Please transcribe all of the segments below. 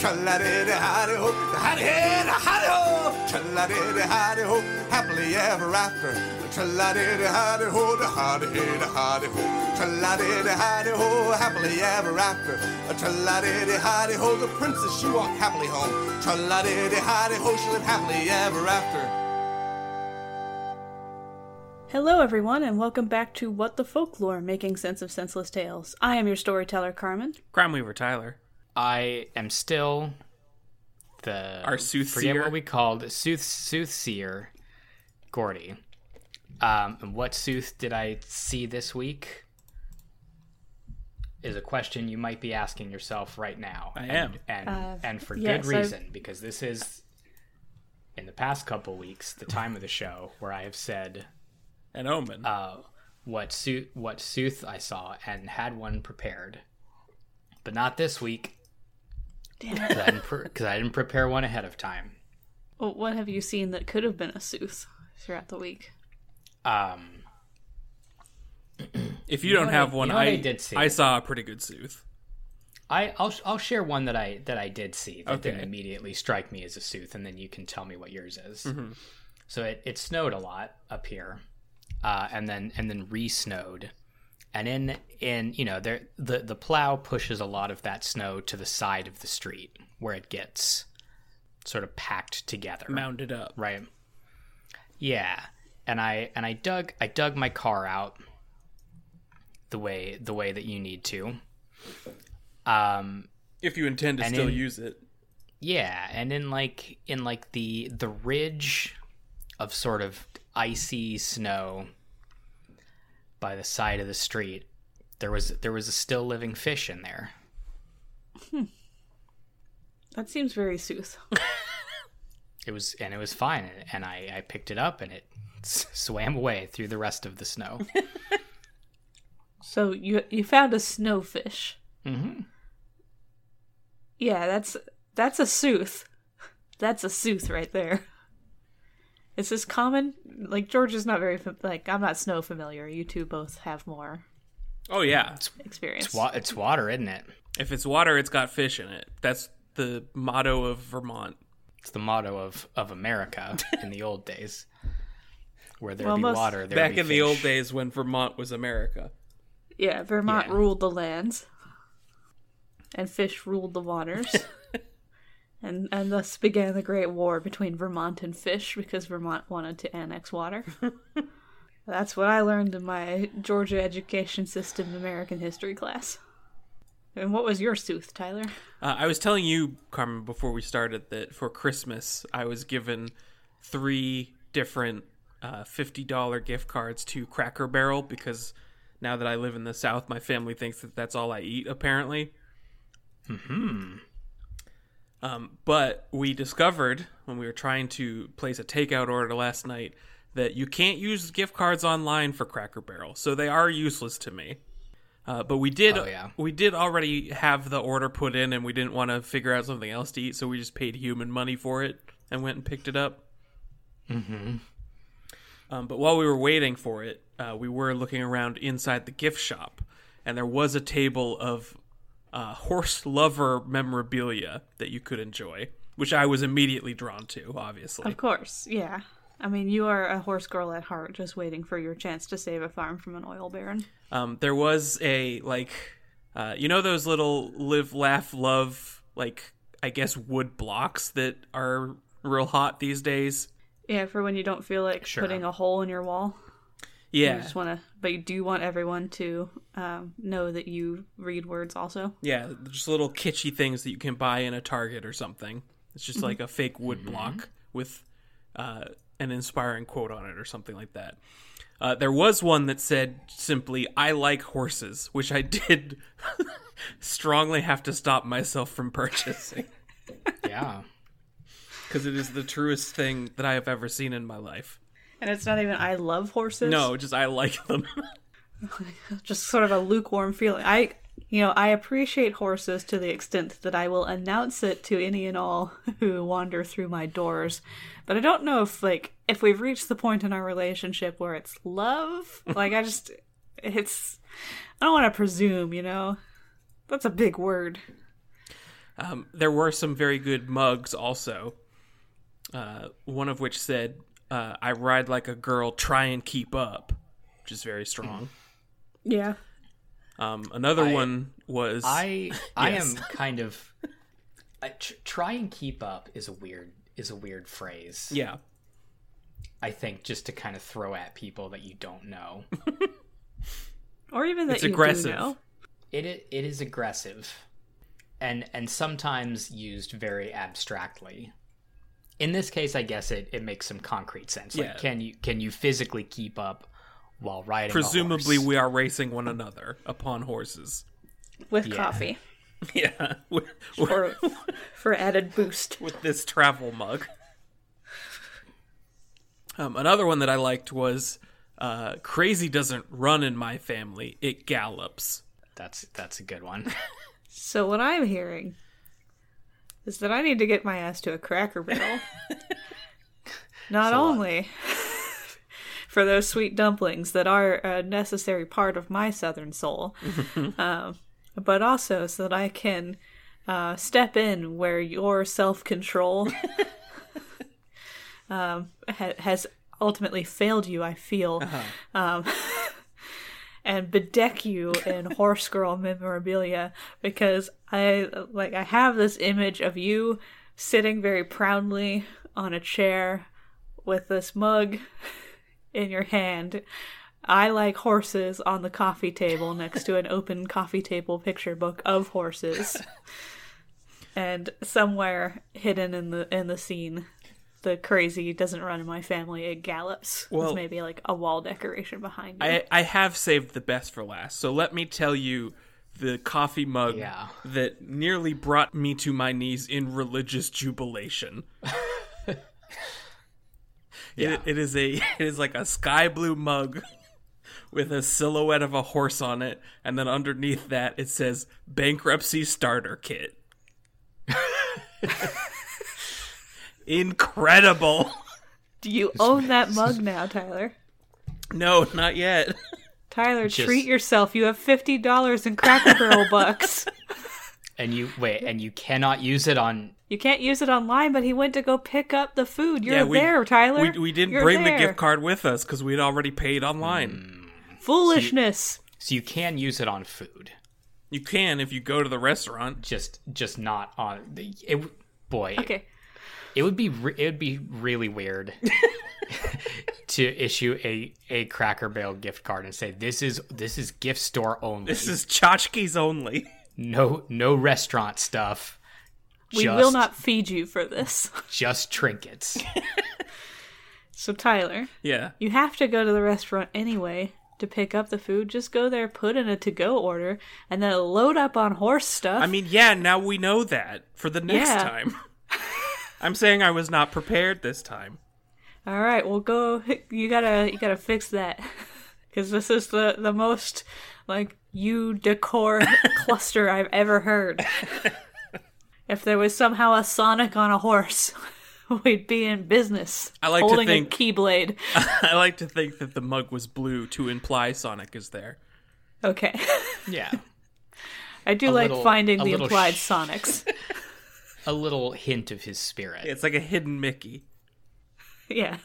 Tra-la-di-di, howdy-ho, howdy-hi, howdy-ho. Tra-la-di-di, howdy-ho, happily ever after. Tra-la-di-di, howdy-ho, da howdy-hi, da howdy-ho. Tra-la-di-di, howdy-ho, happily ever after. Tra-la-di-di, howdy-ho, the princess, she walked happily home. Tra-la-di-di, howdy-ho, she lived happily ever after. Hello, everyone, and welcome back to What the Folklore Making Sense of Senseless Tales. I am your storyteller, Carmen. Crime Weaver Tyler. I am still the Our soothsayer? Forget what we called sooth soothsayer, Gordy. Um, and what sooth did I see this week? Is a question you might be asking yourself right now. I and, am. and Uh, and for yes, good I've- reason because this is in the past couple weeks the time of the show where I have said An omen. uh, what sooth what sooth I saw and had one prepared, but not this week Damn because I, didn't pre- I didn't prepare one ahead of time. Well, what have you seen that could have been a sooth throughout the week? Um, if you don't have I- one, you know I, I did see? I saw a pretty good sooth. I I'll I'll share one that I that I did see that didn't immediately strike me as a sooth, and then you can tell me what yours is. Mm-hmm. So it, it snowed a lot up here, uh, and then and then re-snowed, and in in you know there the the plow pushes a lot of that snow to the side of the street where it gets sort of packed together. Mounded up. right yeah and i and i dug i dug my car out the way the way that you need to um If you intend to still in- use it. yeah and in like in like the the ridge of sort of icy snow by the side of the street there was there was a still living fish in there That seems very sooth. it was and it was fine and, i i picked it up and it s- swam away through the rest of the snow So you you found a snowfish. hmm Yeah, that's that's a sooth. That's a sooth right there. Is this common? Like George is not very fam- like I'm not snow familiar. You two both have more Oh, yeah. experience. it's, wa- it's water isn't it If it's water, it's got fish in it. That's the motto of Vermont. It's the motto of, of America in the old days. Where there Well, be most- water, there Back be in the old days when Vermont was America. Yeah, Vermont Yeah. ruled the lands, and fish ruled the waters, and and thus began the Great War between Vermont and fish because Vermont wanted to annex water. That's what I learned in my Georgia education system American history class. And what was your sooth, Tyler? Uh, I was telling you, Carmen, before we started that for Christmas I was given three different uh, fifty dollar gift cards to Cracker Barrel because now that I live in the South, my family thinks that that's all I eat. Apparently. Hmm. Um, but we discovered when we were trying to place a takeout order last night that you can't use gift cards online for Cracker Barrel, so they are useless to me. Uh, but we did Oh, yeah. we did already have the order put in, and we didn't want to figure out something else to eat, so we just paid human money for it and went and picked it up. Mm-hmm. Um, but while we were waiting for it, uh, we were looking around inside the gift shop, and there was a table of uh, horse lover memorabilia that you could enjoy, which I was immediately drawn to. Obviously, Of course, yeah. I mean, you are a horse girl at heart, just waiting for your chance to save a farm from an oil baron. um, there was a like, uh, you know, those little live, laugh, love, like I guess wood blocks that are real hot these days. Yeah, for when you don't feel like Sure. putting a hole in your wall. You Yeah, just want to, but you do want everyone to um, know that you read words also. yeah, just little kitschy things that you can buy in a Target or something. It's just like a fake wood block with uh, an inspiring quote on it or something like that. Uh, there was one that said simply, I like horses, which I did strongly have to stop myself from purchasing Yeah. because it is the truest thing that I have ever seen in my life. And it's not even I love horses. No, just I like them. just sort of a lukewarm feeling. I, you know, I appreciate horses to the extent that I will announce it to any and all who wander through my doors. But I don't know if like if we've reached the point in our relationship where it's love. like I just, it's. I don't want to presume, you know. That's a big word. Um, there were some very good mugs also. Uh, one of which said, uh, "I ride like a girl, try and keep up," which is very strong. Yeah. Um, another I- one was I I Yes. am kind of I tr- try and keep up is a weird is a weird phrase. yeah, I think just to kind of throw at people that you don't know. Or even that It's you aggressive. do know. it it is aggressive and and sometimes used very abstractly. In this case, I guess it, it makes some concrete sense. Like Yeah. can you can you physically keep up while riding? a presumably horse? we are racing one another upon horses. With Yeah. coffee. Yeah, with, For for added boost. with this travel mug. Um, another one that I liked was uh, "Crazy doesn't run in my family; it gallops." that's that's a good one. So what I'm hearing is that I need to get my ass to a Cracker Barrel. Not only for those sweet dumplings that are a necessary part of my southern soul, um, but also so that I can uh, step in where your self control um, ha- has ultimately failed you. I feel. Um, and bedeck you in horse girl memorabilia because I like I have this image of you sitting very proudly on a chair with this mug in your hand. I like horses on the coffee table next to an open coffee table picture book of horses. and somewhere hidden in the in the scene the crazy doesn't run in my family it gallops Well- with maybe like a wall decoration behind it. I, I have saved the best for last, so let me tell you the coffee mug Yeah. that nearly brought me to my knees in religious jubilation. Yeah. It, it is a it is like a sky blue mug with a silhouette of a horse on it, and then underneath that it says bankruptcy starter kit. Incredible. Do you own that mug now, Tyler? No, not yet. Tyler, Just- treat yourself. You have fifty dollars in Cracker Barrel bucks. and you wait, and you cannot use it on You can't use it online, but he went to go pick up the food. You're yeah, we, there, Tyler. We, we didn't You're bring the gift card with us because we'd already paid online. Hmm. Foolishness. so you can use it on food. You can if you go to the restaurant. Just just not on the it boy. Okay. It would be re- it would be really weird to issue a a Cracker Barrel gift card and say this is this is gift store only. This is tchotchkes only. no no restaurant stuff. We just, will not feed you for this. just trinkets. So Tyler, Yeah. you have to go to the restaurant anyway to pick up the food. Just go there, put in a to-go order, and then load up on horse stuff. I mean, yeah, now we know that for the next Yeah. time. I'm saying I was not prepared this time. All right, well go. You gotta you gotta fix that because this is the the most like you decor cluster I've ever heard. if there was somehow a Sonic on a horse, we'd be in business. I like to holding think- a keyblade. I like to think that the mug was blue to imply Sonic is there. Okay, Yeah. I do A like little- finding the implied sh- Sonics. A little hint of his spirit. It's like a hidden Mickey. Yeah.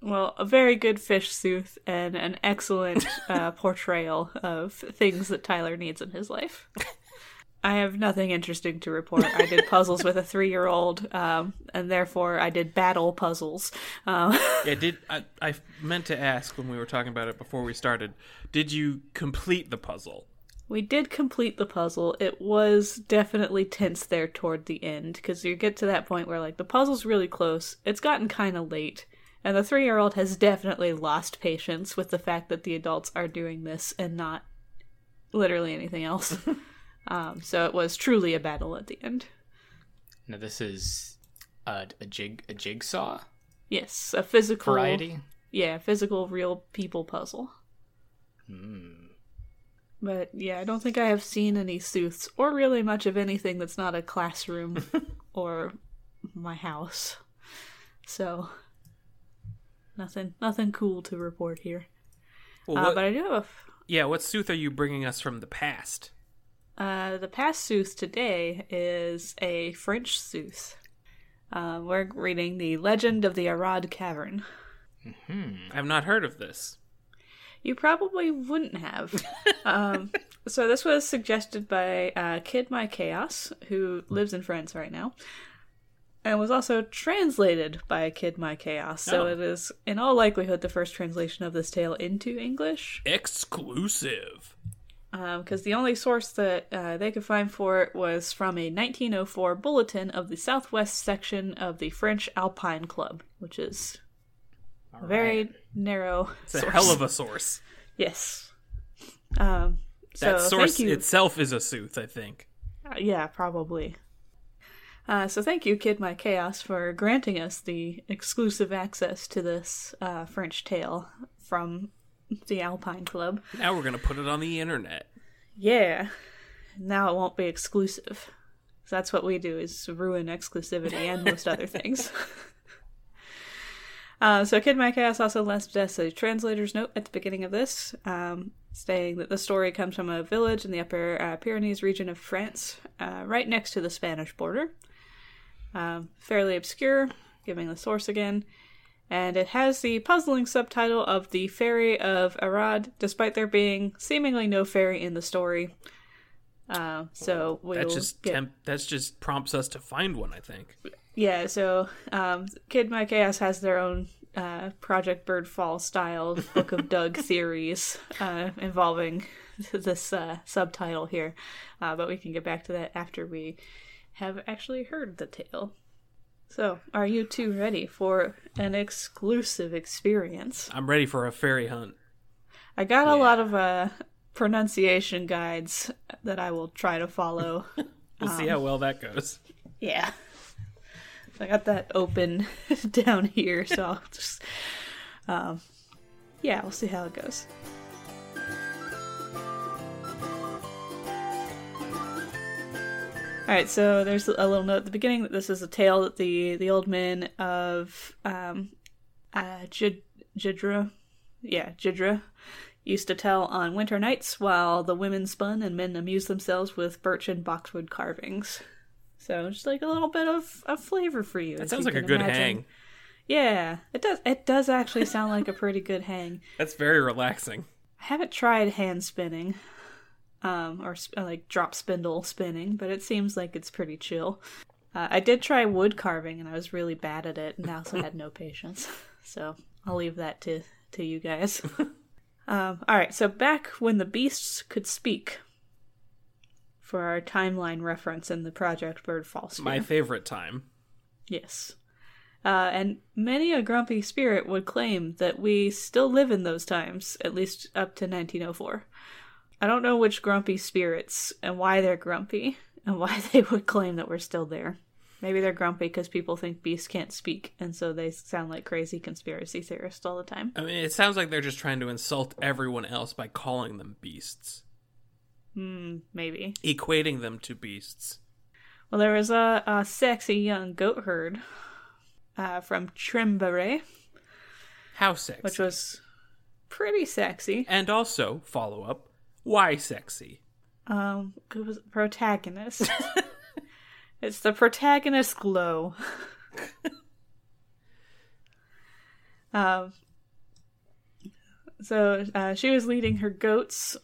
Well, a very good fish sooth and an excellent uh, portrayal of things that Tyler needs in his life. I have nothing interesting to report. I did puzzles with a three-year-old, um, and therefore I did battle puzzles. Um, Yeah, did I, I meant to ask when we were talking about it before we started? Did you complete the puzzle? We did complete the puzzle. It was definitely tense there toward the end because you get to that point where like the puzzle's really close. It's gotten kind of late, and the three-year-old has definitely lost patience with the fact that the adults are doing this and not literally anything else. um, so it was truly a battle at the end. Now this is a, a jig a jigsaw Yes, a physical variety. Yeah, physical real people puzzle. But yeah, I don't think I have seen any sooths or really much of anything that's not a classroom or my house. So nothing nothing cool to report here. Well, Uh, but I do have yeah, what sooth are you bringing us from the past? Uh, the past sooth today is a French sooth. Uh, we're reading the Legend of the Arad Cavern. I've not heard of this. You probably wouldn't have. um, so this was suggested by uh, Kid My Chaos, who lives in France right now, and was also translated by Kid My Chaos. So Oh. it is, in all likelihood, the first translation of this tale into English. Exclusive. because Um, the only source that uh, they could find for it was from a 1904 bulletin of the southwest section of the French Alpine Club, which is a very narrow It's a hell of a source. yes. Um, That so source itself is a sooth, I think. Uh, yeah, probably. Uh, so thank you, Kid My Chaos, for granting us the exclusive access to this uh, French tale from the Alpine Club. Now we're gonna put it on the internet. Yeah. Now it won't be exclusive. So that's what we do is ruin exclusivity and most other things. Uh, so Kid My Chaos also left us a translator's note at the beginning of this, um, saying that the story comes from a village in the Upper uh, Pyrenees region of France, uh, right next to the Spanish border. Um, fairly obscure, giving the source again. And it has the puzzling subtitle of The Fairy of Arad, despite there being seemingly no fairy in the story. Uh, so we'll That just get temp- that's just prompts us to find one. I think. Yeah, so um, Kid My Chaos has their own uh, Project Birdfall style Book of Doug theories uh, involving this uh, subtitle here, uh, but we can get back to that after we have actually heard the tale. So, are you two ready for an exclusive experience? I'm ready for a fairy hunt. I got a lot of uh, pronunciation guides that I will try to follow. We'll see how well that goes. Yeah. I got that open down here, so I'll just um yeah, we'll see how it goes. Alright, so there's a little note at the beginning that this is a tale that the the old men of um uh Jid- Jidra yeah, Jidra used to tell on winter nights while the women spun and men amused themselves with birch and boxwood carvings. So just like a little bit of, of flavor for you. That sounds you like a good imagine. hang. Yeah, it does. It does actually sound like a pretty good hang. That's very relaxing. I haven't tried hand spinning, um, or sp- like drop spindle spinning, but it seems like it's pretty chill. Uh, I did try wood carving, and I was really bad at it, and I also had no patience. So I'll leave that to to you guys. um, all right, so back when the beasts could speak, for our timeline reference in the Project Birdfall sphere. My favorite time. Yes. Uh, and many a grumpy spirit would claim that we still live in those times, at least up to 1904. I don't know which grumpy spirits and why they're grumpy and why they would claim that we're still there. Maybe they're grumpy because people think beasts can't speak, and so they sound like crazy conspiracy theorists all the time. I mean, it sounds like they're just trying to insult everyone else by calling them beasts, Hmm, maybe. equating them to beasts. Well, there was a, a sexy young goat herd uh, from Trimbaret, How sexy. which was pretty sexy. and also, follow up, why sexy? Um, it was protagonist. it's the protagonist glow. um, so uh, she was leading her goats,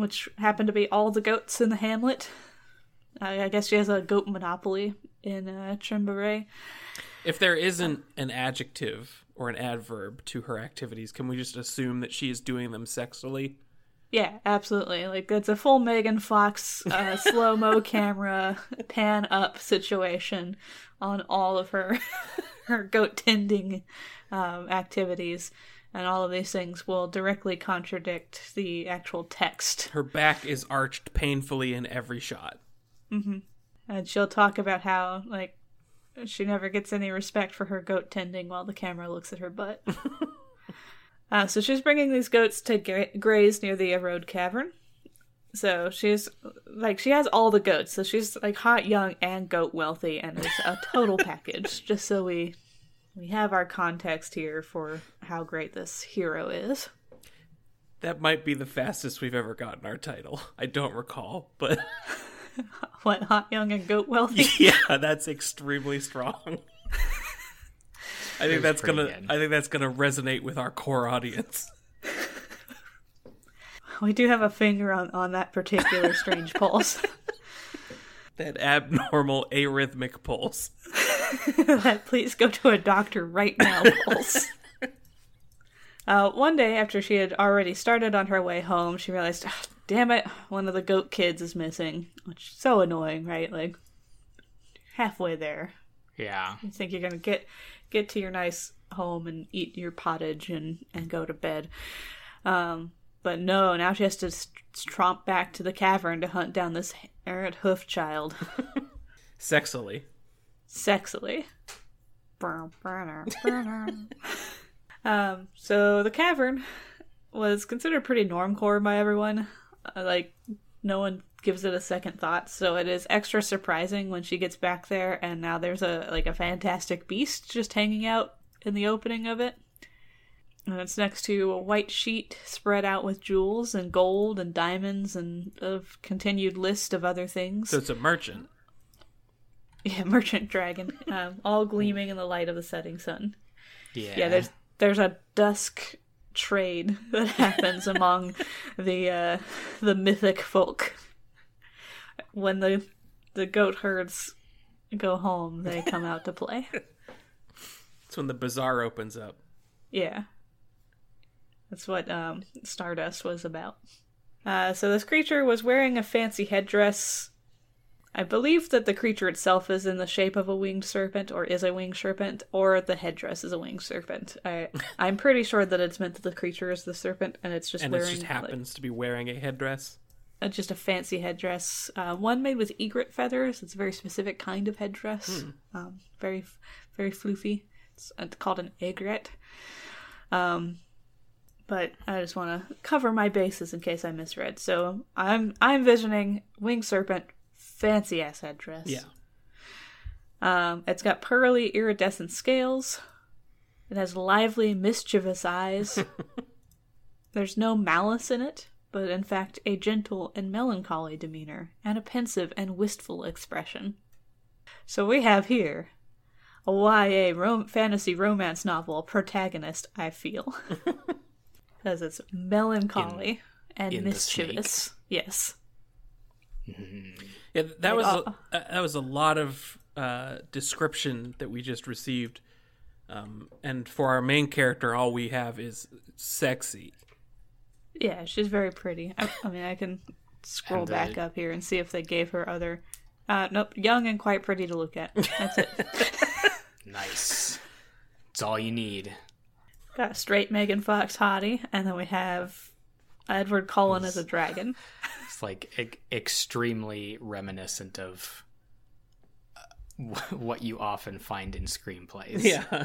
which happened to be all the goats in the hamlet. Uh, I guess she has a goat monopoly in uh, Trimbaret. If there isn't an adjective or an adverb to her activities, can we just assume that she is doing them sexually? Yeah, absolutely. Like it's a full Megan Fox uh, slow mo camera pan up situation on all of her her goat tending um, activities, and all of these things will directly contradict the actual text. Her back is arched painfully in every shot. And she'll talk about how like she never gets any respect for her goat tending while the camera looks at her butt. Uh, so she's bringing these goats to gra- graze near the Erode Cavern. So she's like she has all the goats. So she's like hot, young, and goat wealthy, and it's a total package. Just so we we have our context here for how great this hero is. That might be the fastest we've ever gotten our title. I don't recall, but What hot, young, and goat wealthy? yeah, that's extremely strong. I think that's gonna good. I think that's gonna resonate with our core audience. we do have a finger on on that particular strange pulse. That abnormal arrhythmic pulse. that please go to a doctor right now pulse. Uh, one day after she had already started on her way home, she realized, "Ah, damn it, one of the goat kids is missing. Which is so annoying, right? Like, halfway there. Yeah. You think you're gonna get get to your nice home and eat your pottage and, and go to bed. Um, but no, now she has to s- tromp back to the cavern to hunt down this errant hoof child. Sexily. sexily. um, so the cavern was considered pretty normcore by everyone. Uh, like, no one gives it a second thought, so it is extra surprising when she gets back there and now there's a like a fantastic beast just hanging out in the opening of it. And it's next to a white sheet spread out with jewels and gold and diamonds and a continued list of other things. So it's a merchant. Yeah, merchant dragon, um, all gleaming in the light of the setting sun. Yeah. Yeah, there's there's a dusk trade that happens among the uh, the mythic folk. When the the goat herds go home, they come out to play. It's when the bazaar opens up. Yeah, that's what um, Stardust was about. Uh, so this creature was wearing a fancy headdress. I believe that the creature itself is in the shape of a winged serpent, or is a winged serpent, or the headdress is a winged serpent. I I'm pretty sure that it's meant that the creature is the serpent, and it's just And it just happens to be wearing a headdress. uh, just a fancy headdress. Uh, one made with egret feathers. It's a very specific kind of headdress. Um, very very floofy. It's uh, called an egret. Um, but I just want to cover my bases in case I misread. So I'm I'm envisioning winged serpent, fancy ass headdress. Yeah. Um, it's got pearly iridescent scales. It has lively, mischievous eyes. There's no malice in it, but in fact a gentle and melancholy demeanor and a pensive and wistful expression. So we have here a YA rom- fantasy romance novel protagonist, I feel. Because it's melancholy and in mischievous. Yes. Yeah, that was uh, a, that was a lot of uh, description that we just received. Um, and for our main character, all we have is sexy. Yeah, she's very pretty. I, I mean, I can scroll And, uh, back up here and see if they gave her other. Uh, nope, young and quite pretty to look at. That's it. Nice. It's all you need. Got straight Megan Fox hottie, and then we have Edward Cullen as a dragon. It's like e- extremely reminiscent of uh, what you often find in screenplays. Yeah,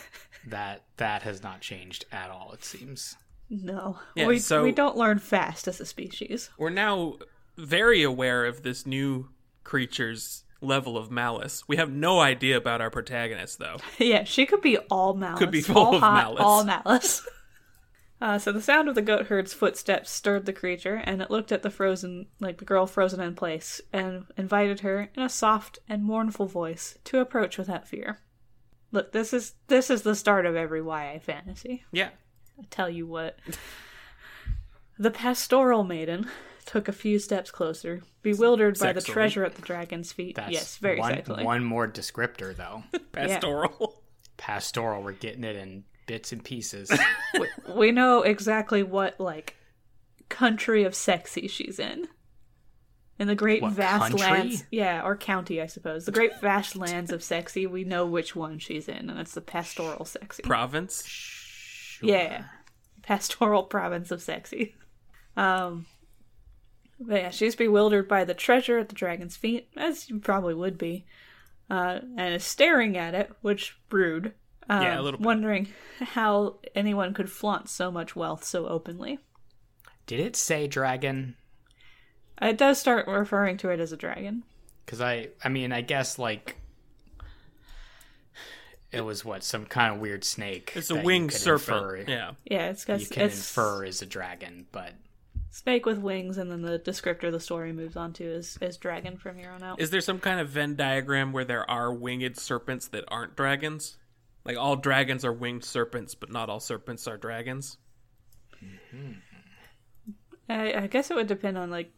That that has not changed at all. It seems. No, Yeah, we so- we don't learn fast as a species. we're now very aware of this new creature's level of malice. We have no idea about our protagonist, though. yeah, she could be all malice. Could be full all of hot, malice. All malice. Uh, so the sound of the goat herd's footsteps stirred the creature, and it looked at the frozen, like the girl frozen in place, and invited her in a soft and mournful voice to approach without fear. Look, this is this is the start of every YA fantasy. Yeah, I tell you what. The pastoral maiden took a few steps closer, bewildered by the treasure at the dragon's feet. That's yes, very one, sexually. one more descriptor though. pastoral. Pastoral. We're getting it in bits and pieces. we, we know exactly what like country of sexy she's in. In the great What, vast country? lands, yeah, or county, I suppose. The great vast lands of sexy, we know which one she's in, and it's the pastoral sexy. Province. Yeah, pastoral province of sexy. Um, but yeah, she's bewildered by the treasure at the dragon's feet, as you probably would be, uh, and is staring at it, which rude. yeah, a little bit. Wondering how anyone could flaunt so much wealth so openly. Did it say dragon? It does start referring to it as a dragon. Because I, I mean, I guess like it was what some kind of weird snake. It's a that you winged serpent. infer- Yeah. Yeah, it's got you can it's infer is a dragon, but snake with wings, and then the descriptor the story moves on to is is dragon from here on out. Is there some kind of Venn diagram where there are winged serpents that aren't dragons? Like all dragons are winged serpents, but not all serpents are dragons? Mm-hmm. I, I guess it would depend on like,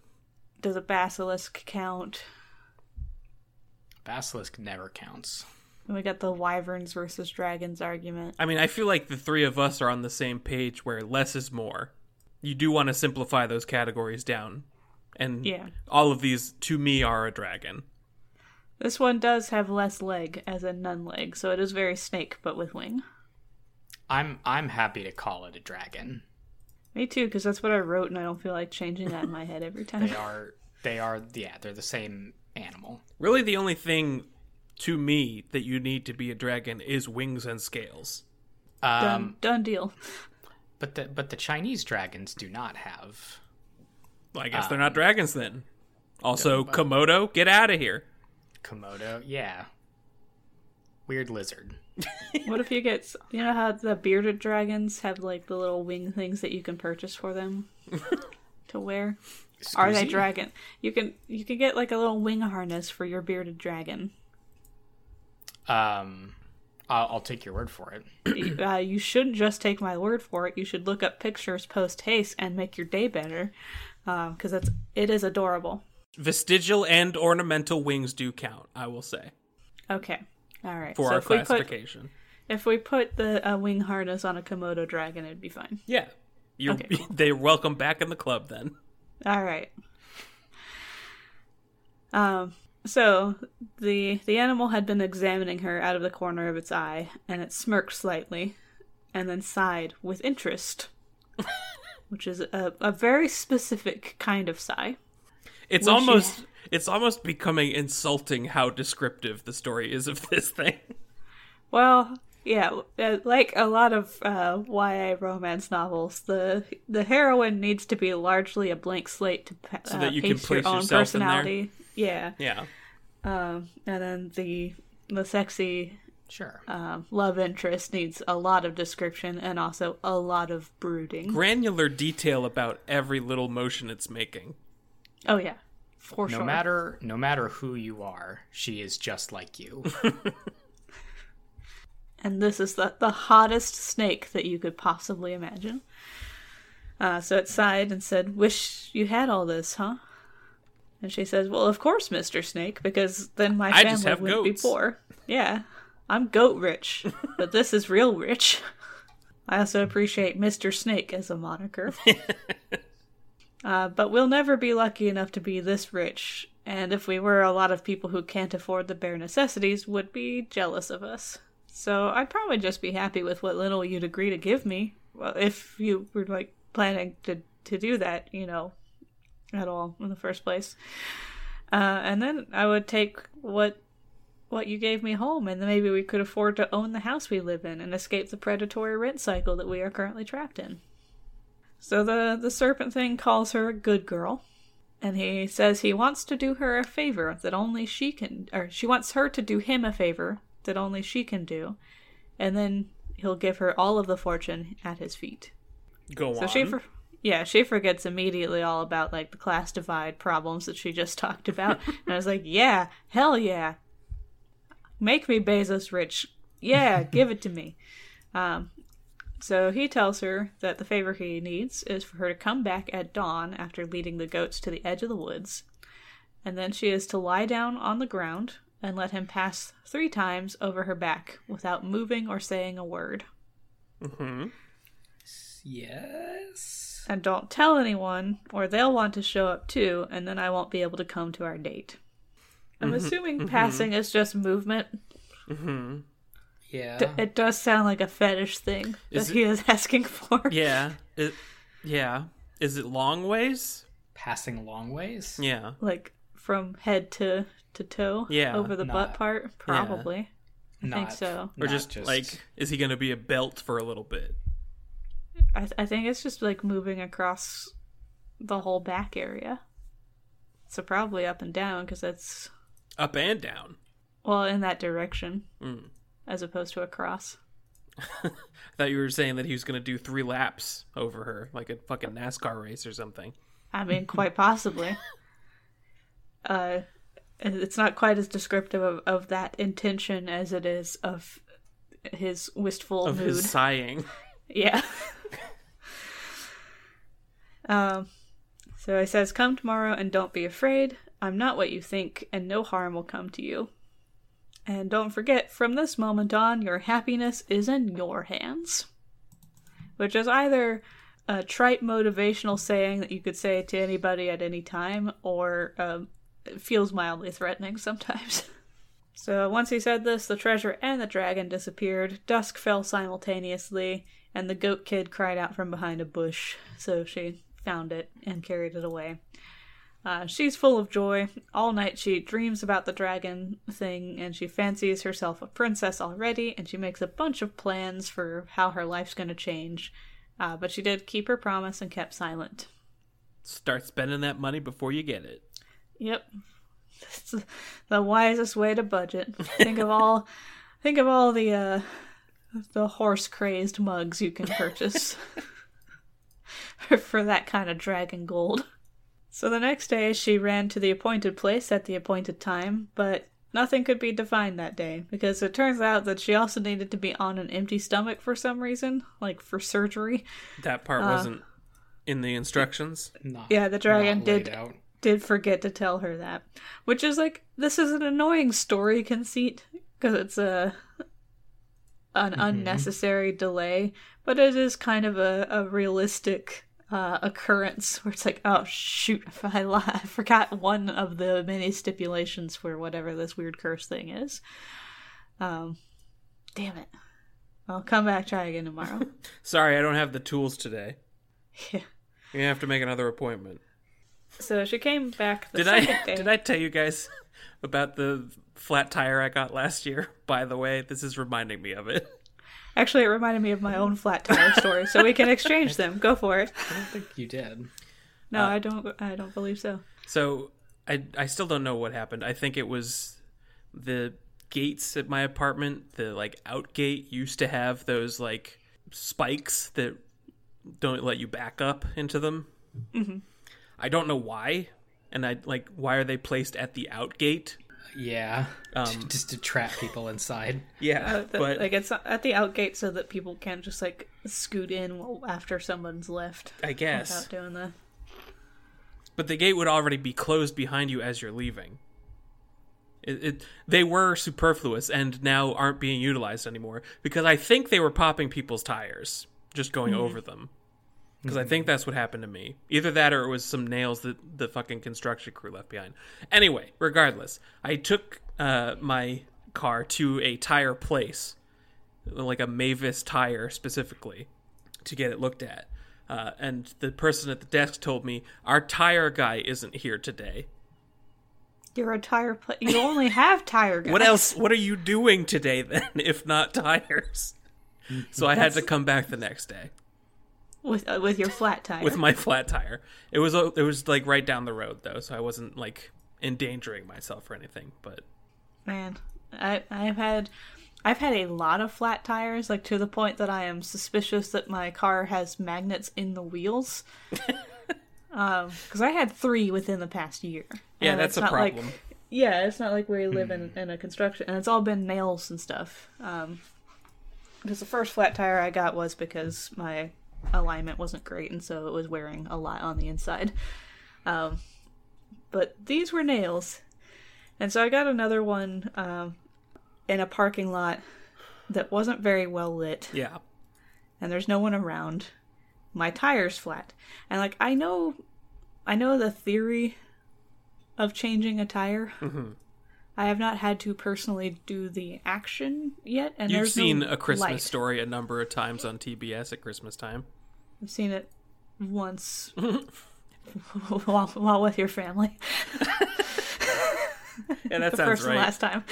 does a basilisk count? basilisk never counts. And we got the wyverns versus dragons argument. I mean, I feel like the three of us are on the same page where less is more. You do want to simplify those categories down. And Yeah. all of these, to me, are a dragon. This one does have less leg, as a nun leg, so it is very snake but with wing. I'm I'm happy to call it a dragon. Me too, because that's what I wrote, and I don't feel like changing that in my head every time. They are they are yeah they're the same animal. Really, the only thing to me that you need to be a dragon is wings and scales. Um, Done, done deal. But the but the Chinese dragons do not have. Well, I guess Um, they're not dragons then. Also, Komodo, get out of here. Komodo, yeah. Weird lizard. What if you get, you know how the bearded dragons have like the little wing things that you can purchase for them to wear? Are they Scusi? dragon? You can you can get like a little wing harness for your bearded dragon. Um, I'll, I'll take your word for it. uh, you shouldn't just take my word for it. You should look up pictures post haste and make your day better, because it's it is adorable. Vestigial and ornamental wings do count, I will say, Okay, all right. for so our if we put classification. if we put the uh, wing harness on a Komodo dragon, it'd be fine. Yeah. You're, Okay. They're welcome back in the club then. All right. Um. So the the animal had been examining her out of the corner of its eye, and it smirked slightly, and then sighed with interest, which is a, a very specific kind of sigh. It's almost it's almost becoming insulting how descriptive the story is of this thing. Well, yeah, uh, like a lot of uh, YA romance novels, the the heroine needs to be largely a blank slate to pa- So uh, that you can paste your own yourself in there? personality. Yeah, Yeah. um, and then the the sexy Sure. um, love interest needs a lot of description and also a lot of brooding. Granular detail about every little motion it's making. Oh yeah, for no sure. No matter no matter who you are, she is just like you. and this is the, the hottest snake that you could possibly imagine. Uh, so it sighed and said, Wish you had all this, huh? And she says, Well, of course, Mr. Snake, because then my I family wouldn't goats." be poor. Yeah, I'm goat rich, but this is real rich. I also appreciate Mr. Snake as a moniker. uh, but we'll never be lucky enough to be this rich, and if we were, a lot of people who can't afford the bare necessities would be jealous of us. So I'd probably just be happy with what little you'd agree to give me, well, if you were like planning to to do that, you know, at all in the first place. Uh, and then I would take what what you gave me home, and then maybe we could afford to own the house we live in and escape the predatory rent cycle that we are currently trapped in. So the the serpent thing calls her a good girl, and he says he wants to do her a favor that only she can, or she wants her to do him a favor that only she can do, and then he'll give her all of the fortune at his feet. Go So on. she, yeah, she forgets immediately all about like the class divide problems that she just talked about, and I was like, yeah, hell yeah, make me Bezos rich, yeah, give it to me. Um, so he tells her that the favor he needs is for her to come back at dawn after leading the goats to the edge of the woods, and then she is to lie down on the ground and let him pass three times over her back without moving or saying a word. Yes. And don't tell anyone, or they'll want to show up too, and then I won't be able to come to our date. I'm mm-hmm. assuming mm-hmm. passing is just movement. Mm-hmm. Yeah. D- It does sound like a fetish thing that Is he is asking for. Yeah. It, yeah. Is it long ways? Passing long ways. Yeah. Like from head to, to toe Yeah, over the butt part? Probably. I think so. Or not just, like, is he going to be a belt for a little bit? I, th- I think it's just like moving across the whole back area. So probably up and down because it's Up and down. well in that direction Mm. as opposed to across. I thought you were saying that he was going to do three laps over her, like a fucking NASCAR race or something. I mean, quite possibly. Uh, it's not quite as descriptive of, of that intention as it is of his wistful Of mood. his sighing. Yeah. um, so he says, Come tomorrow and don't be afraid. I'm not what you think, and no harm will come to you. And don't forget, from this moment on, your happiness is in your hands. Which is either a trite motivational saying that you could say to anybody at any time, or um, feels mildly threatening sometimes. So once he said this, the treasure and the dragon disappeared. Dusk fell simultaneously, and the goat kid cried out from behind a bush. So she found it and carried it away. Uh, she's full of joy. All night she dreams about the dragon thing, and she fancies herself a princess already, and she makes a bunch of plans for how her life's going to change. Uh, but she did keep her promise and kept silent. Start spending that money before you get it. Yep. That's the wisest way to budget. Think of all think of all the uh the horse crazed mugs you can purchase for that kind of dragon gold. So the next day she ran to the appointed place at the appointed time, but nothing could be defined that day because it turns out that she also needed to be on an empty stomach for some reason, like for surgery. That part uh, wasn't in the instructions. Not, Yeah, the dragon not did out. did forget to tell her that, which is like this is an annoying story conceit because it's a an unnecessary delay, but it is kind of a, a realistic uh, occurrence where it's like, oh shoot, I, li- I forgot one of the many stipulations for whatever this weird curse thing is. Um, damn it. I'll come back try again tomorrow. Sorry, I don't have the tools today. yeah. You're gonna have to make another appointment. So she came back the Did I day. did I tell you guys about the flat tire I got last year? By the way, this is reminding me of it. Actually, it reminded me of my own flat tire story, so we can exchange them. Go for it. I don't think you did. No, I don't. I don't believe so. So I I still don't know what happened. I think it was the gates at my apartment. The like out gate used to have those like spikes that don't let you back up into them. Mm-hmm. I don't know why, and I like why are they placed at the out gate? Yeah, Um, just to trap people inside. Yeah, Uh, the- but like it's at the outgate so that people can't just like scoot in after someone's left I guess. without doing the. But the gate would already be closed behind you as you're leaving. It, it they were superfluous and now aren't being utilized anymore because I think they were popping people's tires, just going over them. Because I think that's what happened to me. Either that or it was some nails that the fucking construction crew left behind. Anyway, regardless, I took uh, my car to a tire place, like a Mavis tire specifically, to get it looked at. Uh, and the person at the desk told me our tire guy isn't here today. You're a tire. Pla- you only have tire guys. What else? What are you doing today then, if not tires? So I had to come back the next day with uh, with your flat tire? with my flat tire. It was it was like right down the road though, so I wasn't like endangering myself or anything. But Man, I I've had I've had a lot of flat tires, like to the point that I am suspicious that my car has magnets in the wheels. um, because I had three within the past year. Yeah, that's a not like- problem. yeah, it's not like we live in in a construction, and it's all been nails and stuff. Um, because the first flat tire I got was because my alignment wasn't great, and so it was wearing a lot on the inside. Um, but these were nails, and so I got another one um, in a parking lot that wasn't very well lit, yeah, and there's no one around. My tire's flat, and like I know, I know the theory of changing a tire. Mm-hmm. I have not had to personally do the action yet, and you've there's no seen a Christmas light. story a number of times on TBS at Christmas time. I've seen it once while, while with your family. Yeah, that the sounds first right. and last time.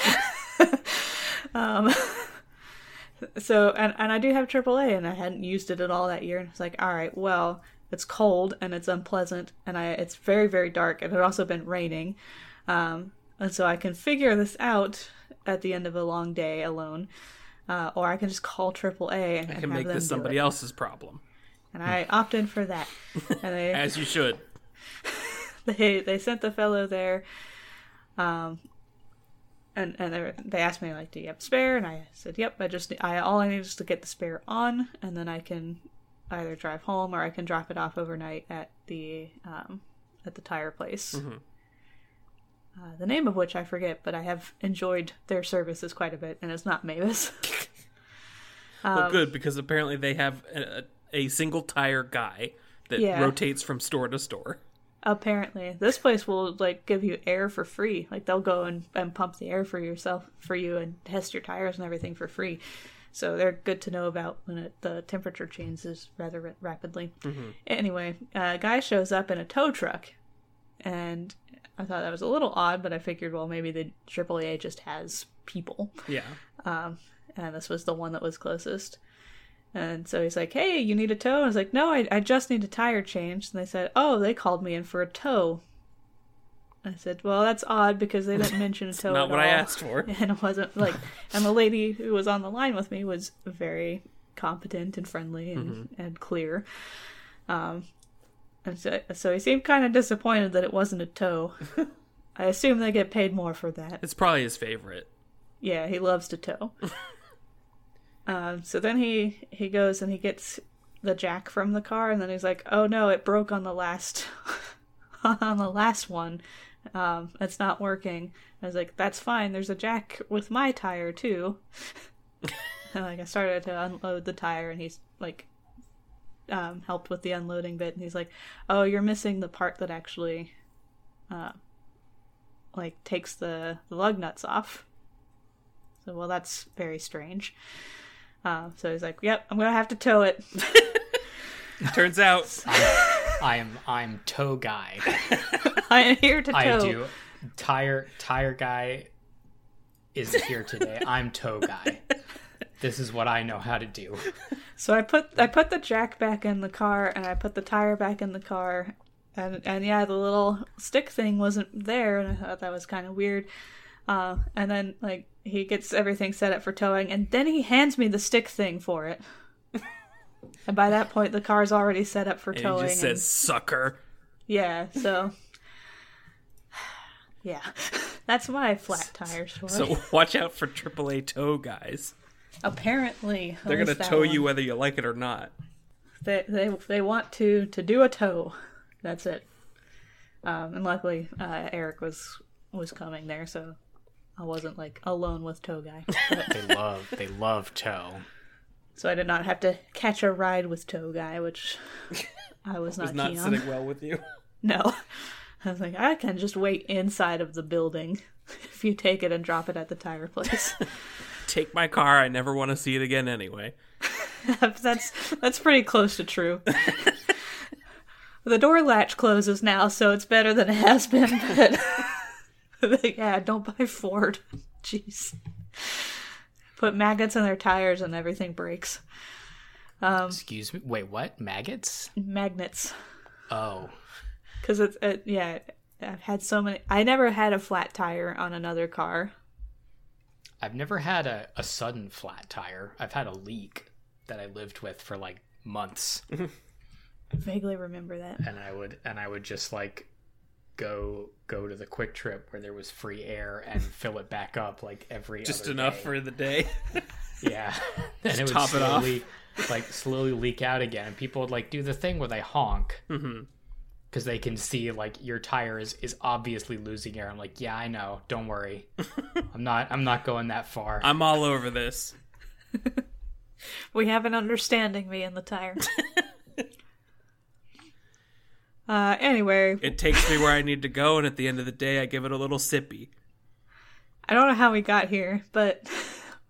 Um, so and and I do have AAA, and I hadn't used it at all that year. And it's like, all right, well, it's cold and it's unpleasant, and I it's very very dark, and it had also been raining, um, and so I can figure this out at the end of a long day alone, uh, or I can just call AAA and I can make this somebody else's problem, And I opted for that, and they as you should. they they sent the fellow there um and and they, they asked me like do you have a spare? And i said yep i just i all i need is to get the spare on and then i can either drive home or i can drop it off overnight at the um at the tire place uh, the name of which i forget but i have enjoyed their services quite a bit and it's not mavis. Um, well, good because apparently they have a, a single tire guy that Yeah. rotates from store to store. apparently. This place will like give you air for free. Like they'll go and, and pump the air for yourself for you and test your tires and everything for free. So they're good to know about when it, the temperature changes rather ra- rapidly. Anyway a guy shows up in a tow truck and i thought that was a little odd but i figured well maybe the aaa just has people Yeah. and this was the one that was closest. And so he's like, "Hey, you need a tow?" And I was like, "No, I, I just need a tire change." And they said, "Oh, they called me in for a tow." I said, "Well, that's odd because they didn't mention a tow." Not at what I asked for. And it wasn't like, and the lady who was on the line with me was very competent and friendly and, and clear. Um, and so, so he seemed kind of disappointed that it wasn't a tow. I assume they get paid more for that. It's probably his favorite. Yeah, he loves to tow. um, so then he he goes and he gets the jack from the car, and then he's like, "Oh no, it broke on the last on the last one. Um, it's not working." I was like, "That's fine. There's a jack with my tire too." and like I started to unload the tire, and he's like, um, helped with the unloading bit, and he's like, "Oh, you're missing the part that actually." Uh, like takes the, the lug nuts off. So, well, that's very strange. Uh, so he's like, "Yep, I'm gonna have to tow it." Turns out, I am I'm tow guy. I am here to tow. I do tire tire guy isn't here today. I'm tow guy. This is what I know how to do. So I put I put the jack back in the car, and I put the tire back in the car, and and yeah, the little stick thing wasn't there, and I thought that was kind of weird. Uh, and then like he gets everything set up for towing, and then he hands me the stick thing for it. and by that point, the car's already set up for and towing. he just and- says "sucker." Yeah, so yeah, that's my flat tire story. So watch out for AAA tow guys. Apparently, They're gonna tow one. you whether you like it or not. They they they want to to do a tow. That's it. Um, and luckily, uh, Eric was was coming there, so I wasn't like alone with tow guy. But- They love they love tow. so I did not have to catch a ride with tow guy, which I was not It's not keen on. sitting well with you. No. I was like, I can just wait inside of the building if you take it and drop it at the tire place. Take my car. I never want to see it again anyway. that's that's pretty close to true. the door latch closes now, so it's better than it has been. But yeah, don't buy Ford. Jeez. Put maggots in their tires and everything breaks. Um, Excuse me. Wait, what? Maggots? Magnets. Oh. Because it's, it, yeah, I've had so many. I never had a flat tire on another car. I've never had a, a sudden flat tire. I've had a leak that I lived with for like months. I vaguely remember that. and I would and I would just like go go to the QuikTrip where there was free air and fill it back up like every Just other enough day. for the day. yeah and it would top it off. slowly like slowly leak out again and people would like do the thing where they honk mm-hmm. Because they can see like your tire is is obviously losing air I'm like yeah I know don't worry I'm not I'm not going that far I'm all over this. We have an understanding, me and the tire. uh, anyway, It takes me where I need to go, and at the end of the day, I give it a little sippy. I don't know how we got here, but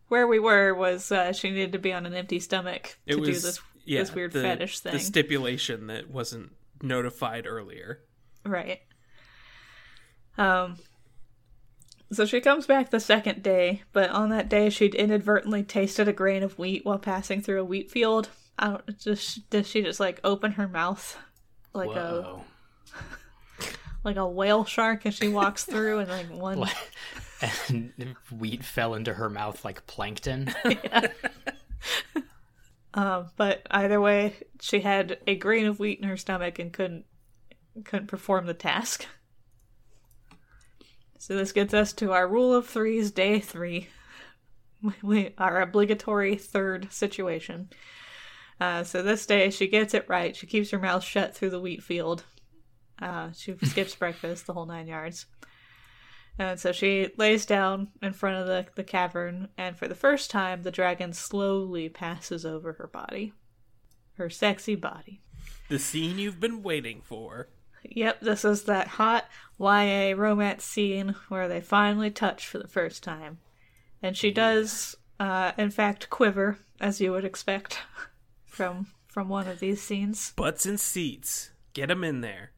where we were was uh, she needed to be on an empty stomach It to was do this yeah, this weird the, fetish thing. The stipulation that wasn't notified earlier. Right. Um So she comes back the second day, but on that day she'd inadvertently tasted a grain of wheat while passing through a wheat field. I don't just does she just like open her mouth like a like a whale shark as she walks through and like one and wheat fell into her mouth like plankton. um but either way she had a grain of wheat in her stomach and couldn't couldn't perform the task. So this gets us to our rule of threes, day three. We our obligatory third situation. Uh, so this day she gets it right. She keeps her mouth shut through the wheat field. Uh, she skips breakfast, the whole nine yards. And so she lays down in front of the, the cavern, and for the first time, the dragon slowly passes over her body. Her sexy body. The scene you've been waiting for. Yep, this is that hot YA romance scene where they finally touch for the first time. And she does, uh, in fact, quiver, as you would expect from from one of these scenes. Butts and seats. Get 'em in there.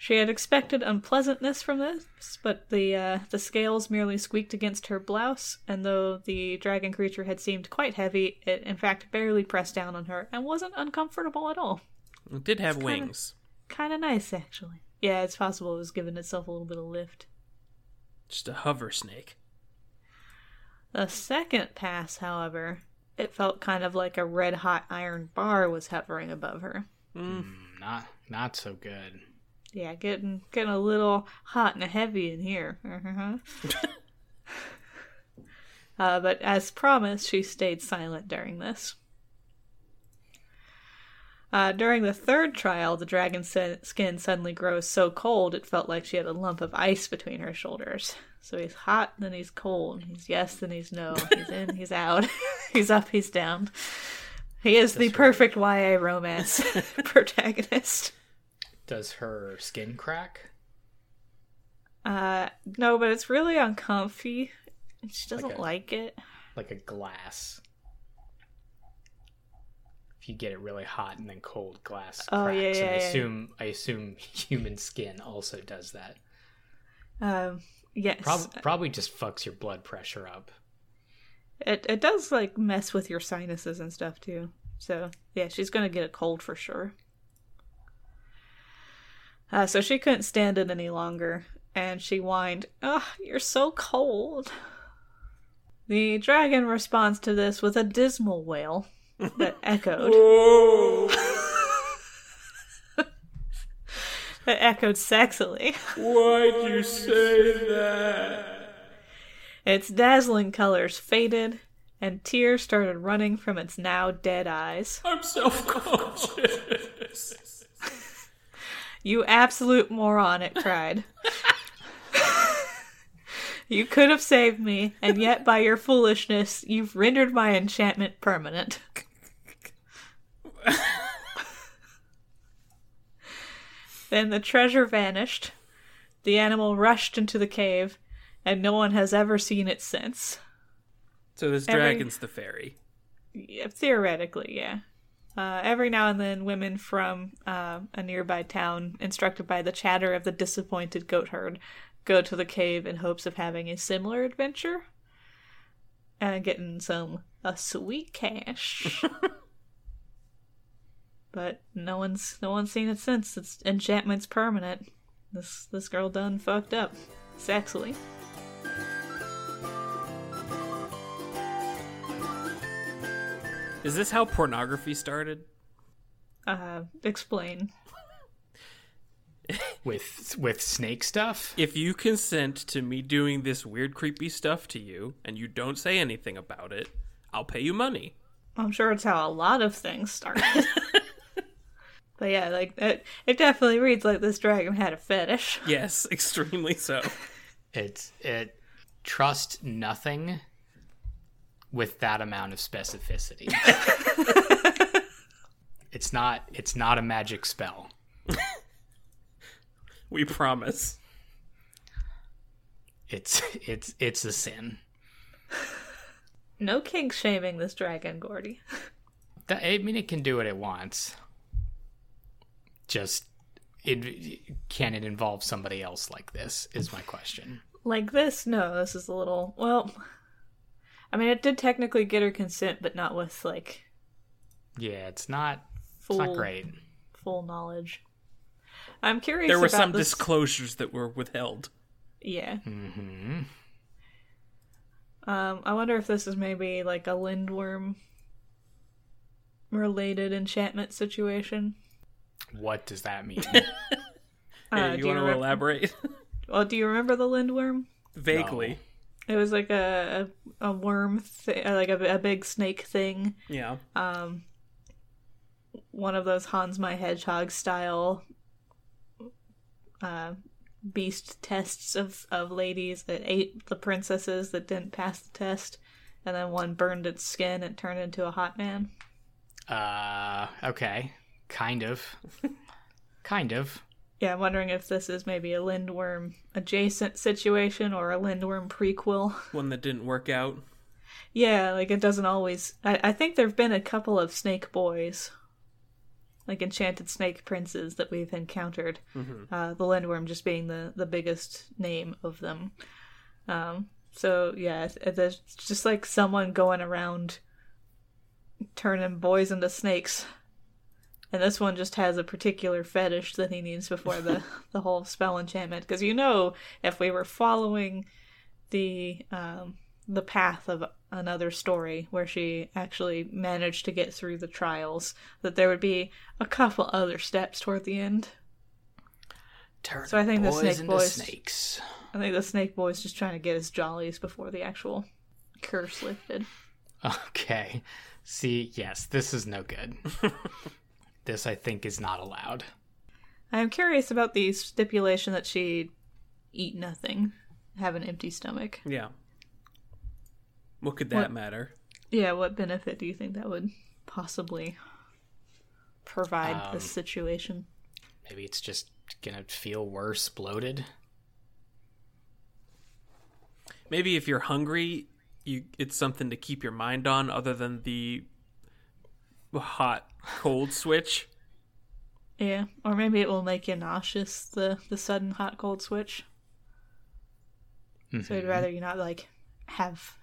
She had expected unpleasantness from this, but the uh, the scales merely squeaked against her blouse, and though the dragon creature had seemed quite heavy, it in fact barely pressed down on her and wasn't uncomfortable at all. It did have kinda- wings. Kind of nice, actually. Yeah, it's possible it was giving itself a little bit of lift. Just a hover snake. The second pass, however, it felt kind of like a red hot iron bar was hovering above her. not not so good. Yeah, getting getting a little hot and heavy in here. Uh-huh. uh, but as promised, she stayed silent during this. Uh, during the third trial, the dragon's skin suddenly grows so cold it felt like she had a lump of ice between her shoulders. So he's hot, then he's cold. He's yes, then he's no. He's in, he's out. he's up, he's down. He is the perfect YA romance protagonist. Does her skin crack? Uh, no, but it's really uncomfy. And she doesn't Like a- like it. Like a glass. If you get it really hot and then cold, glass cracks. Oh, yeah, and yeah, I yeah. assume I assume human skin also does that. Um, yes, Prob- probably just fucks your blood pressure up. it it does like mess with your sinuses and stuff too. So yeah, she's gonna get a cold for sure. Uh, so she couldn't stand it any longer, and she whined, "Ugh, you're so cold." The dragon responds to this with a dismal wail that echoed. that echoed sexily. Why'd you say that? Its dazzling colors faded, and tears started running from its now dead eyes. I'm self conscious. You absolute moron, it cried. you could have saved me, and yet by your foolishness, you've rendered my enchantment permanent. then the treasure vanished. The animal rushed into the cave, and no one has ever seen it since. So this Every- dragon's the fairy. Yeah, theoretically, yeah. Uh, every now and then, women from uh, a nearby town, instructed by the chatter of the disappointed goatherd, go to the cave in hopes of having a similar adventure and getting some a sweet cash. but no one's no one's seen it since. Its enchantment's permanent. This this girl done fucked up, sexily. Is this how pornography started? Uh, explain. With with snake stuff? If you consent to me doing this weird, creepy stuff to you, and you don't say anything about it, I'll pay you money. I'm sure it's how a lot of things started. but yeah, like it, it definitely reads like this dragon had a fetish. Yes, extremely so. It's it trust nothing with that amount of specificity. it's not it's not a magic spell. We promise. It's it's it's a sin. No kink shaming this dragon, Gordy. That, I mean, it can do what it wants. Just, it can it involve somebody else like this? Is my question. Like this? No, this is a little. Well, I mean, it did technically get her consent, but not with like Yeah, it's not. full It's not great. full knowledge. I'm curious. There were about some this... disclosures that were withheld. Yeah. hmm Um, I wonder if this is maybe like a lindworm related enchantment situation. What does that mean? Uh, Hey, do you want to remem- elaborate? Well, do you remember the lindworm? Vaguely. It was like a a, worm, th- uh, like a, a big snake thing. Yeah. Um, one of those Hans my Hedgehog style uh, beast tests of of ladies that ate the princesses that didn't pass the test, and then one burned its skin and turned into a hot man. uh, okay. Kind of. kind of. Yeah, I'm wondering if this is maybe a Lindworm adjacent situation or a Lindworm prequel. One that didn't work out. Yeah, like it doesn't always. I, I think there have been a couple of snake boys, like enchanted snake princes that we've encountered. Uh, the Lindworm just being the the biggest name of them. Um, so yeah, it's- there's just like someone going around turning boys into snakes. And this one just has a particular fetish that he needs before the, the whole spell enchantment. Because you know, if we were following the um, the path of another story where she actually managed to get through the trials, that there would be a couple other steps toward the end. Turn So I think the snake into boys- snakes. I think the snake boy's just trying to get his jollies before the actual curse lifted. Okay. See, yes, this is no good. this, I think, is not allowed. I am curious about the stipulation that she eat nothing, have an empty stomach. Yeah. What could that What- matter? Yeah, what benefit do you think that would possibly provide Um, this situation? Maybe it's just gonna feel worse bloated. Maybe if you're hungry, you it's something to keep your mind on other than the hot cold switch. Yeah, or maybe it will make you nauseous the the sudden hot cold switch. So I'd rather you not like have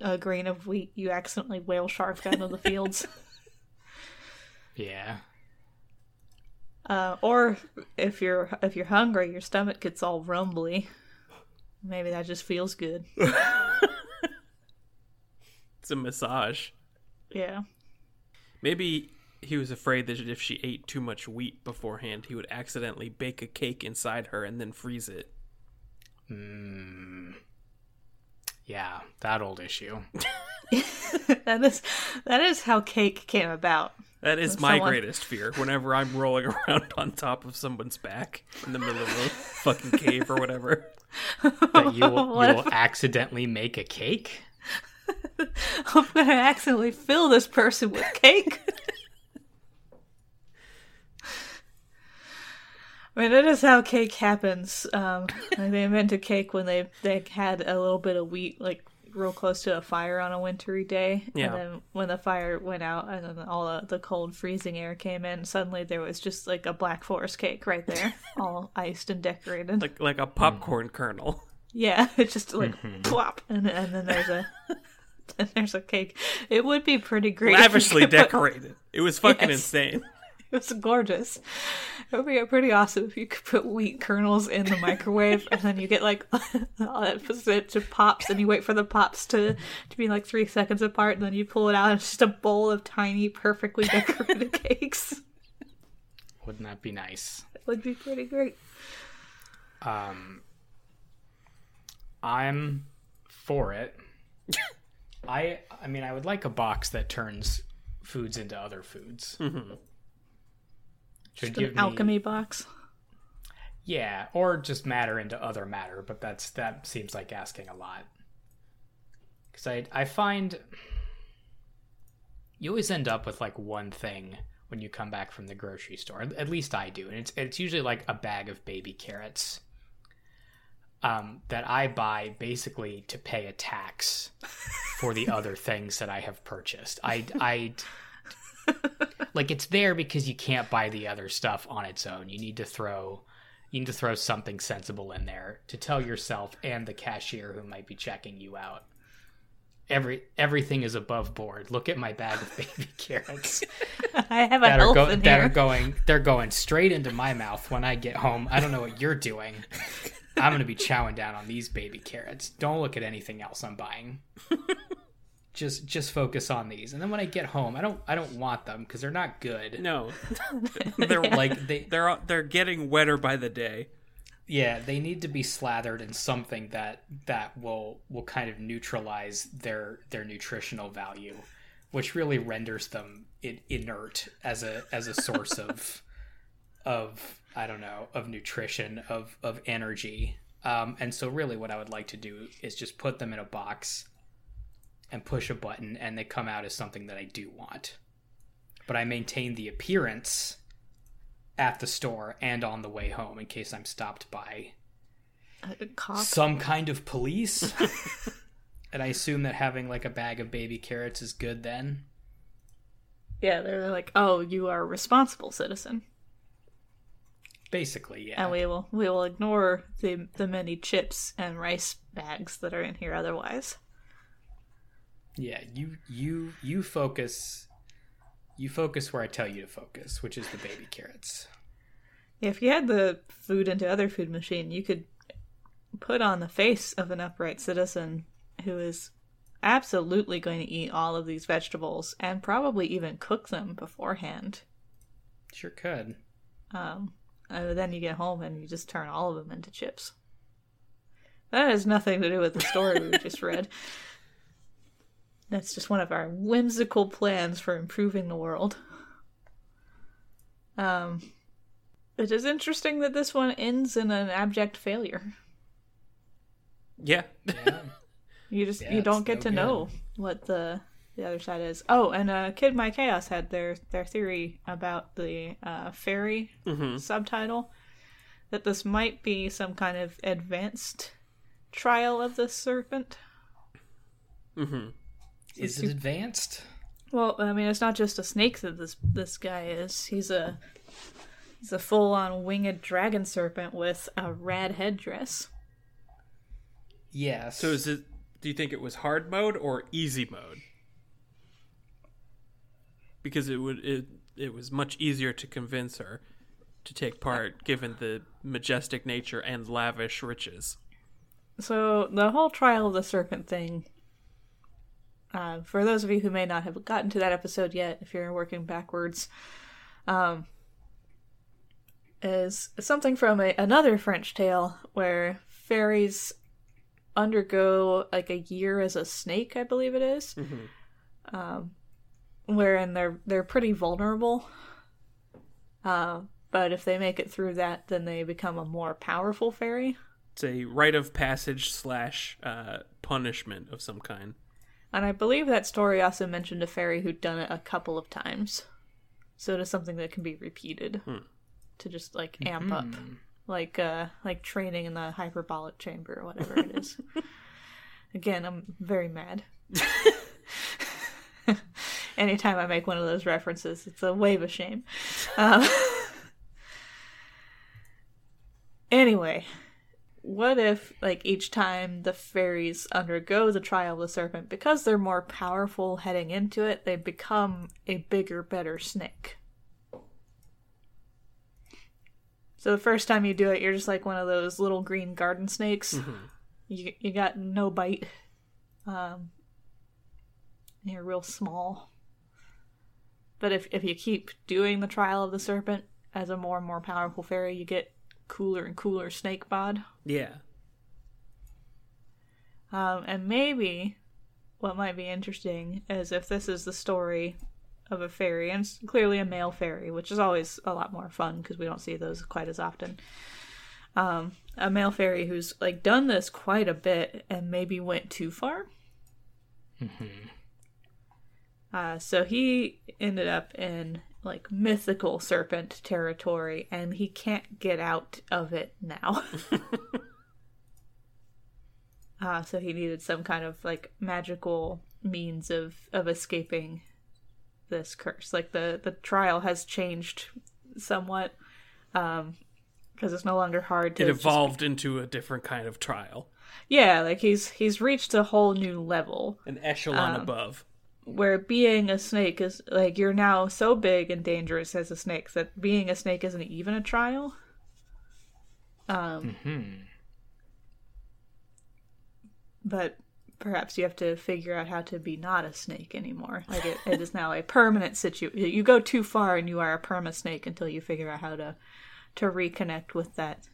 a grain of wheat you accidentally whale shark out of the fields. Yeah. Uh, or if you're if you're hungry, your stomach gets all rumbly. Maybe that just feels good. It's a massage. Yeah. Maybe he was afraid that if she ate too much wheat beforehand, he would accidentally bake a cake inside her and then freeze it. Mm. Yeah, that old issue. that is that is how cake came about. That is my Someone- greatest fear. Whenever I'm rolling around on top of someone's back in the middle of a fucking cave or whatever. That you will, you will accidentally make a cake? I'm gonna accidentally fill this person with cake. I mean, that is how cake happens. Um, like they invented cake when they they had a little bit of wheat, like real close to a fire on a wintry day. Yeah. And then when the fire went out and then all the, the cold, freezing air came in, suddenly there was just like a black forest cake right there, all iced and decorated. Like like a popcorn kernel. Yeah, it's just like plop, and, and then there's a then there's a cake. It would be pretty great. Lavishly could put- decorated. It was fucking Yes. insane. It was gorgeous. It would be pretty awesome if you could put wheat kernels in the microwave, and then you get like all that percent to pops, and you wait for the pops to to be like three seconds apart, and then you pull it out, and it's just a bowl of tiny, perfectly decorated cakes. Wouldn't that be nice? It would be pretty great. Um, I'm for it. I I mean, I would like a box that turns foods into other foods. Mm-hmm. Should Just an alchemy box. yeah, or just matter into other matter, but that's that seems like asking a lot. Because I I find you always end up with like one thing when you come back from the grocery store. At least I do, and it's it's usually like a bag of baby carrots. Um, that I buy basically to pay a tax for the other things that I have purchased. I I like it's there because you can't buy the other stuff on its own. You need to throw You need to throw something sensible in there to tell yourself and the cashier who might be checking you out. Every everything is above board. Look at my bag of baby carrots I have a that are, elf go- in that here. are going. They're going straight into my mouth when I get home. I don't know what you're doing. I'm gonna be chowing down on these baby carrots. Don't look at anything else I'm buying. just just focus on these. And then when I get home, I don't I don't want them because they're not good. No, they're Like they they're they're getting wetter by the day. Yeah, they need to be slathered in something that that will will kind of neutralize their their nutritional value, which really renders them in, inert as a as a source of of I don't know of nutrition of of energy. Um, and so really, what I would like to do is just put them in a box and push a button, and they come out as something that I do want. But I maintain the appearance at the store and on the way home in case I'm stopped by some kind of police. and I assume that having like a bag of baby carrots is good then. Yeah, they're like, oh, you are a responsible citizen, Basically, yeah. and we will we will ignore the the many chips and rice bags that are in here otherwise. yeah, you you you focus you focus where I tell you to focus, which is the baby carrots. If you had the food into other food machine, you could put on the face of an upright citizen who is absolutely going to eat all of these vegetables and probably even cook them beforehand. Sure could. Um, and then you get home and you just turn all of them into chips. That has nothing to do with the story we just read. That's just one of our whimsical plans for improving the world. Um, it is interesting that this one ends in an abject failure. Yeah, Yeah. You just Yeah, you don't get no to good. know what the the other side is. Oh, and uh, Kid My Chaos had their their theory about the uh, fairy subtitle that this might be some kind of advanced trial of the serpent. is it advanced? Well, I mean, it's not just a snake that this this guy is. He's a he's a full on winged dragon serpent with a rad headdress. Yes. So is it? Do you think it was hard mode or easy mode? Because it would it it was much easier to convince her to take part, given the majestic nature and lavish riches. So the whole trial of the serpent thing. Uh, for those of you who may not have gotten to that episode yet, if you're working backwards, um, is something from a, another French tale where fairies undergo like a year as a snake, I believe it is, um, wherein they're they're pretty vulnerable. Uh, but if they make it through that, then they become a more powerful fairy. It's a rite of passage slash uh, punishment of some kind. And I believe that story also mentioned a fairy who'd done it a couple of times. So it is something that can be repeated to just like amp up. Like uh like training in the hyperbolic chamber or whatever it is. Again, I'm very mad. Anytime I make one of those references, it's a wave of shame. Um, anyway, what if like each time the fairies undergo the trial of the serpent because they're more powerful heading into it they become a bigger better snake? So the first time you do it you're just like one of those little green garden snakes. You, you got no bite. Um you're real small but if, if you keep doing the trial of the serpent as a more and more powerful fairy you get cooler and cooler snake bod Yeah. Um, and maybe what might be interesting is if this is the story of a fairy, and it's clearly a male fairy, which is always a lot more fun because we don't see those quite as often. Um, a male fairy who's like done this quite a bit and maybe went too far. Uh, so he ended up in like mythical serpent territory, and he can't get out of it now. Uh, so he needed some kind of like magical means of of escaping this curse. Like the the trial has changed somewhat um, because it's no longer hard to It just- evolved into a different kind of trial, yeah, like he's he's reached a whole new level an echelon Um, above. Where being a snake is like you're now so big and dangerous as a snake that being a snake isn't even a trial. Um, but perhaps you have to figure out how to be not a snake anymore. Like it, it is now a permanent situation. You go too far and you are a perma snake until you figure out how to to reconnect with that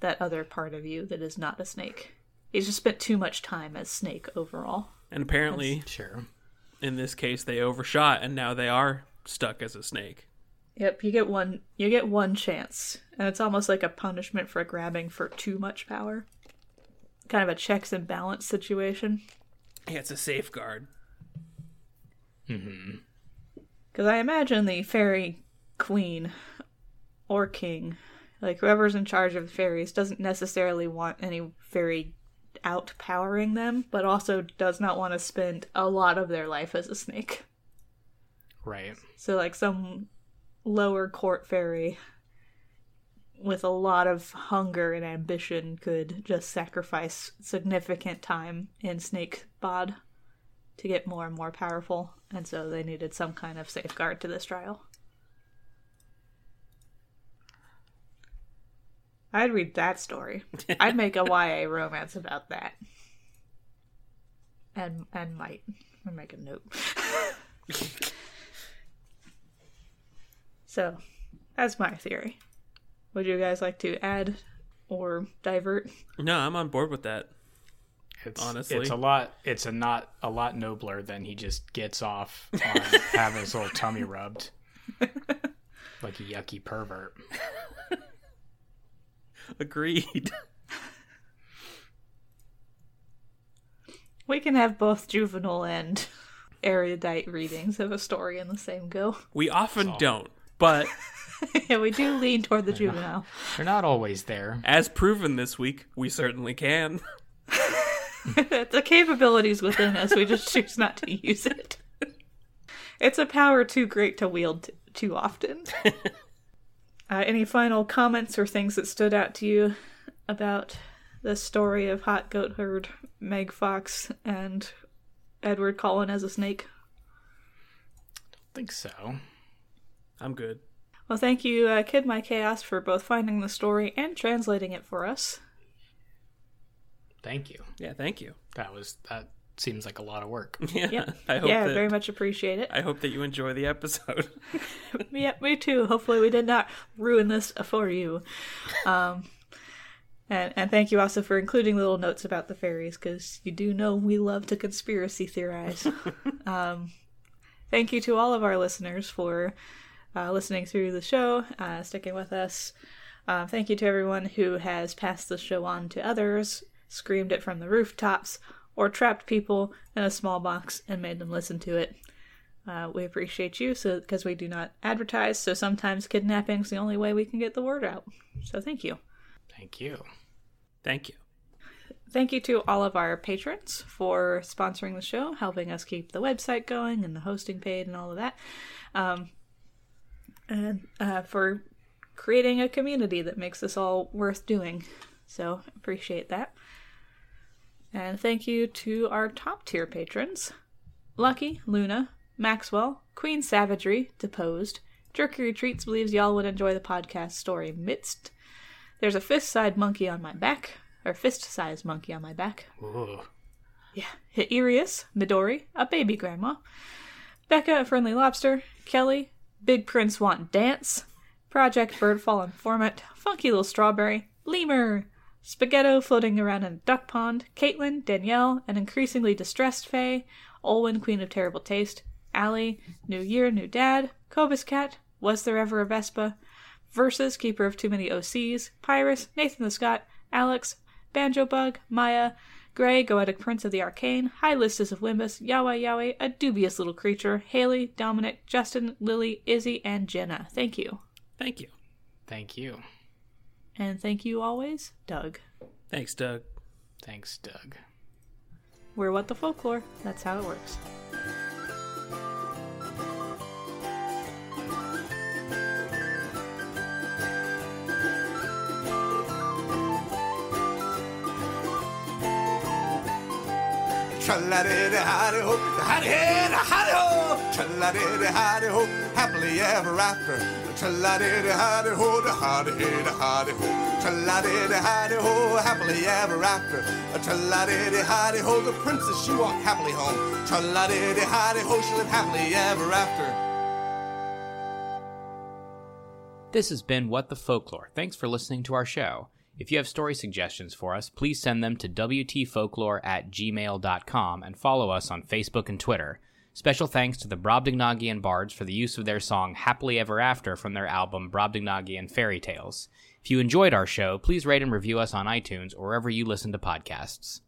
that other part of you that is not a snake. He's just spent too much time as snake overall. And apparently, Sure. In this case, they overshot, and now they are stuck as a snake. Yep, you get one you get one chance. And it's almost like a punishment for grabbing for too much power. Kind of a checks and balance situation. Yeah, it's a safeguard. Mm-hmm. Because I imagine the fairy queen or king, like whoever's in charge of the fairies, doesn't necessarily want any fairy outpowering them, but also does not want to spend a lot of their life as a snake. Right. So, like some lower court fairy with a lot of hunger and ambition could just sacrifice significant time in snake bod to get more and more powerful, and so they needed some kind of safeguard to this trial. I'd read that story. I'd make a YA romance about that. And and might. I'd make a note. So, that's my theory. Would you guys like to add or divert? No, I'm on board with that. It's, Honestly. it's a lot. It's a not a lot nobler than he just gets off on having his little tummy rubbed, like a yucky pervert. Agreed. We can have both juvenile and erudite readings of a story in the same go. We often don't, but yeah, we do lean toward the juvenile. They're not always there. as proven this week, we certainly can. the capabilities within us, we just choose not to use it. It's a power too great to wield t- too often. Uh, any final comments or things that stood out to you about the story of Hot Goat Herd, Meg Fox, and Edward Cullen as a snake? I don't think so. I'm good. Well, thank you, uh, Kid My Chaos, for both finding the story and translating it for us. Thank you. Yeah, thank you. That was that seems like a lot of work. Yeah, Yep. I hope yeah, that very much appreciate it. I hope that you enjoy the episode. Yeah, me too. Hopefully, we did not ruin this for you. Um, and and thank you also for including little notes about the fairies because you do know we love to conspiracy theorize. um, thank you to all of our listeners for uh, listening through the show, uh, sticking with us. Um, thank you to everyone who has passed the show on to others, screamed it from the rooftops, or trapped people in a small box and made them listen to it. Uh, we appreciate you so because we do not advertise, so sometimes kidnapping's the only way we can get the word out. So thank you. Thank you. thank you. Thank you to all of our patrons for sponsoring the show, helping us keep the website going and the hosting paid and all of that. Um, and uh, for creating a community that makes this all worth doing. So appreciate that. And thank you to our top tier patrons Lucky, Luna, Maxwell, Queen Savagery, Deposed, Jerky Retreats believes y'all would enjoy the podcast story Midst. There's a fist sized monkey on my back, or fist sized monkey on my back. Ooh. Yeah. Hirius, Midori, a baby grandma, Becca, a friendly lobster, Kelly, Big Prince Want Dance, Project Birdfall Informant, Funky Little Strawberry, Lemur, Spaghetto floating around in a duck pond, Caitlin, Danielle, an increasingly distressed Faye, Olwen, Queen of Terrible Taste, Allie, New Year, New Dad, Cobus Cat, Was There Ever a Vespa, Versus, Keeper of Too Many OCs, Pyrus, Nathan the Scott, Alex, Banjo Bug, Maya, Gray, Goetic Prince of the Arcane, High Listus of Limbus, Yahweh Yahweh, A Dubious Little Creature, Haley, Dominic, Justin, Lily, Izzy, and Jenna. Thank you. Thank you. Thank you. And thank you always, Doug. Thanks, Doug. Thanks, Doug. We're What the Folklore. That's how it works. Tra-la-di-di-hi-di-ho, ho ho tra-la-di-di-hi-di-ho, happily ever after. Happily ever after. The princess she walked happily home. She lived happily ever after. This has been What the Folklore. Thanks for listening to our show. If you have story suggestions for us, please send them to WTFolklore at gmail.com and follow us on Facebook and Twitter. Special thanks to the Brobdingnagian Bards for the use of their song Happily Ever After from their album Brobdingnagian Fairy Tales. If you enjoyed our show, please rate and review us on iTunes or wherever you listen to podcasts.